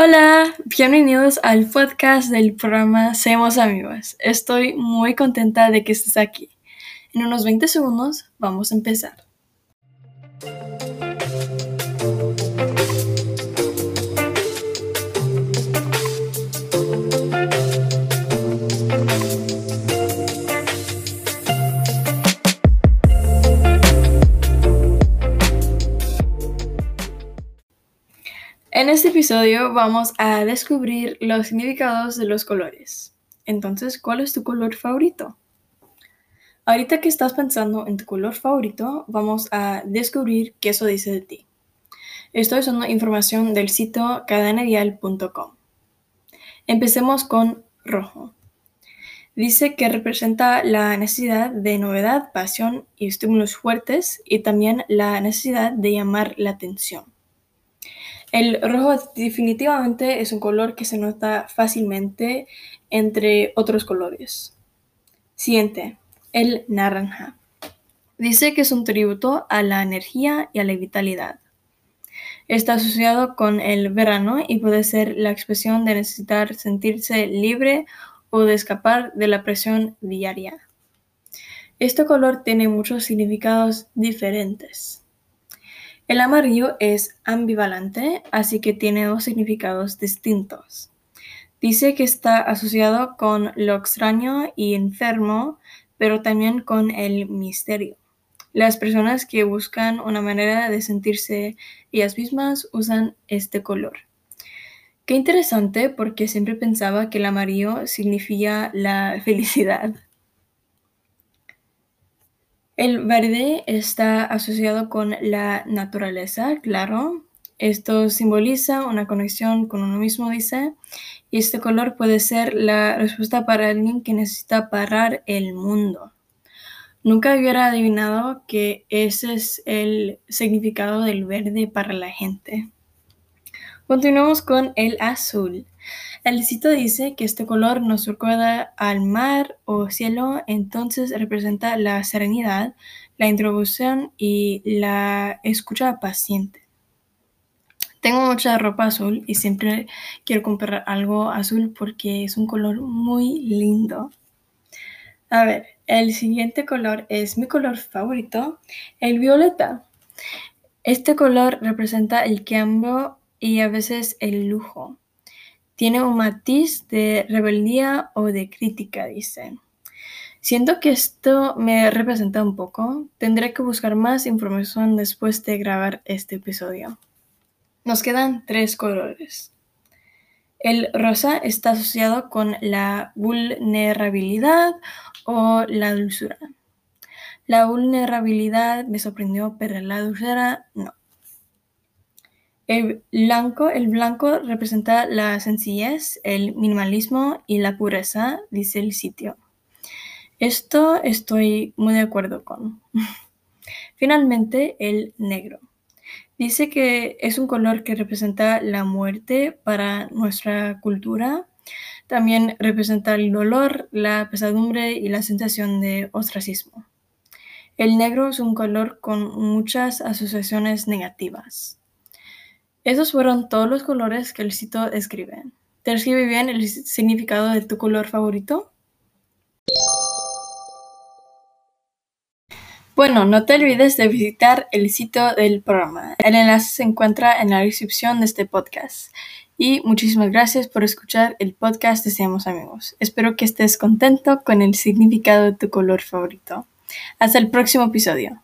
Hola, bienvenidos al podcast del programa Seamos Amigos. Estoy muy contenta de que estés aquí. En unos 20 segundos vamos a empezar. Este episodio vamos a descubrir los significados de los colores. Entonces, ¿cuál es tu color favorito? Ahorita que estás pensando en tu color favorito, vamos a descubrir qué eso dice de ti. Estoy usando información del sitio cadenadial.com. Empecemos con rojo. Dice que representa la necesidad de novedad, pasión y estímulos fuertes y también la necesidad de llamar la atención. El rojo definitivamente es un color que se nota fácilmente entre otros colores. Siguiente, el naranja. Dice que es un tributo a la energía y a la vitalidad. Está asociado con el verano y puede ser la expresión de necesitar sentirse libre o de escapar de la presión diaria. Este color tiene muchos significados diferentes. El amarillo es ambivalente, así que tiene dos significados distintos. Dice que está asociado con lo extraño y enfermo, pero también con el misterio. Las personas que buscan una manera de sentirse ellas mismas usan este color. Qué interesante porque siempre pensaba que el amarillo significa la felicidad. El verde está asociado con la naturaleza, claro. Esto simboliza una conexión con uno mismo, dice, y este color puede ser la respuesta para alguien que necesita parar el mundo. Nunca hubiera adivinado que ese es el significado del verde para la gente. Continuamos con el azul. El sitio dice que este color nos recuerda al mar o cielo, entonces representa la serenidad, la introducción y la escucha paciente. Tengo mucha ropa azul y siempre quiero comprar algo azul porque es un color muy lindo. A ver, el siguiente color es mi color favorito, el violeta. Este color representa el cambio y a veces el lujo. Tiene un matiz de rebeldía o de crítica, dice. Siento que esto me representa un poco. Tendré que buscar más información después de grabar este episodio. Nos quedan tres colores. El rosa está asociado con la vulnerabilidad o la dulzura. La vulnerabilidad me sorprendió, pero la dulzura no. El blanco, el blanco representa la sencillez, el minimalismo y la pureza, dice el sitio. Esto estoy muy de acuerdo con. Finalmente, el negro. Dice que es un color que representa la muerte para nuestra cultura. También representa el dolor, la pesadumbre y la sensación de ostracismo. El negro es un color con muchas asociaciones negativas. Esos fueron todos los colores que el sitio describe. ¿Te describe bien el significado de tu color favorito? Bueno, no te olvides de visitar el sitio del programa. El enlace se encuentra en la descripción de este podcast. Y muchísimas gracias por escuchar el podcast de Seamos Amigos. Espero que estés contento con el significado de tu color favorito. Hasta el próximo episodio.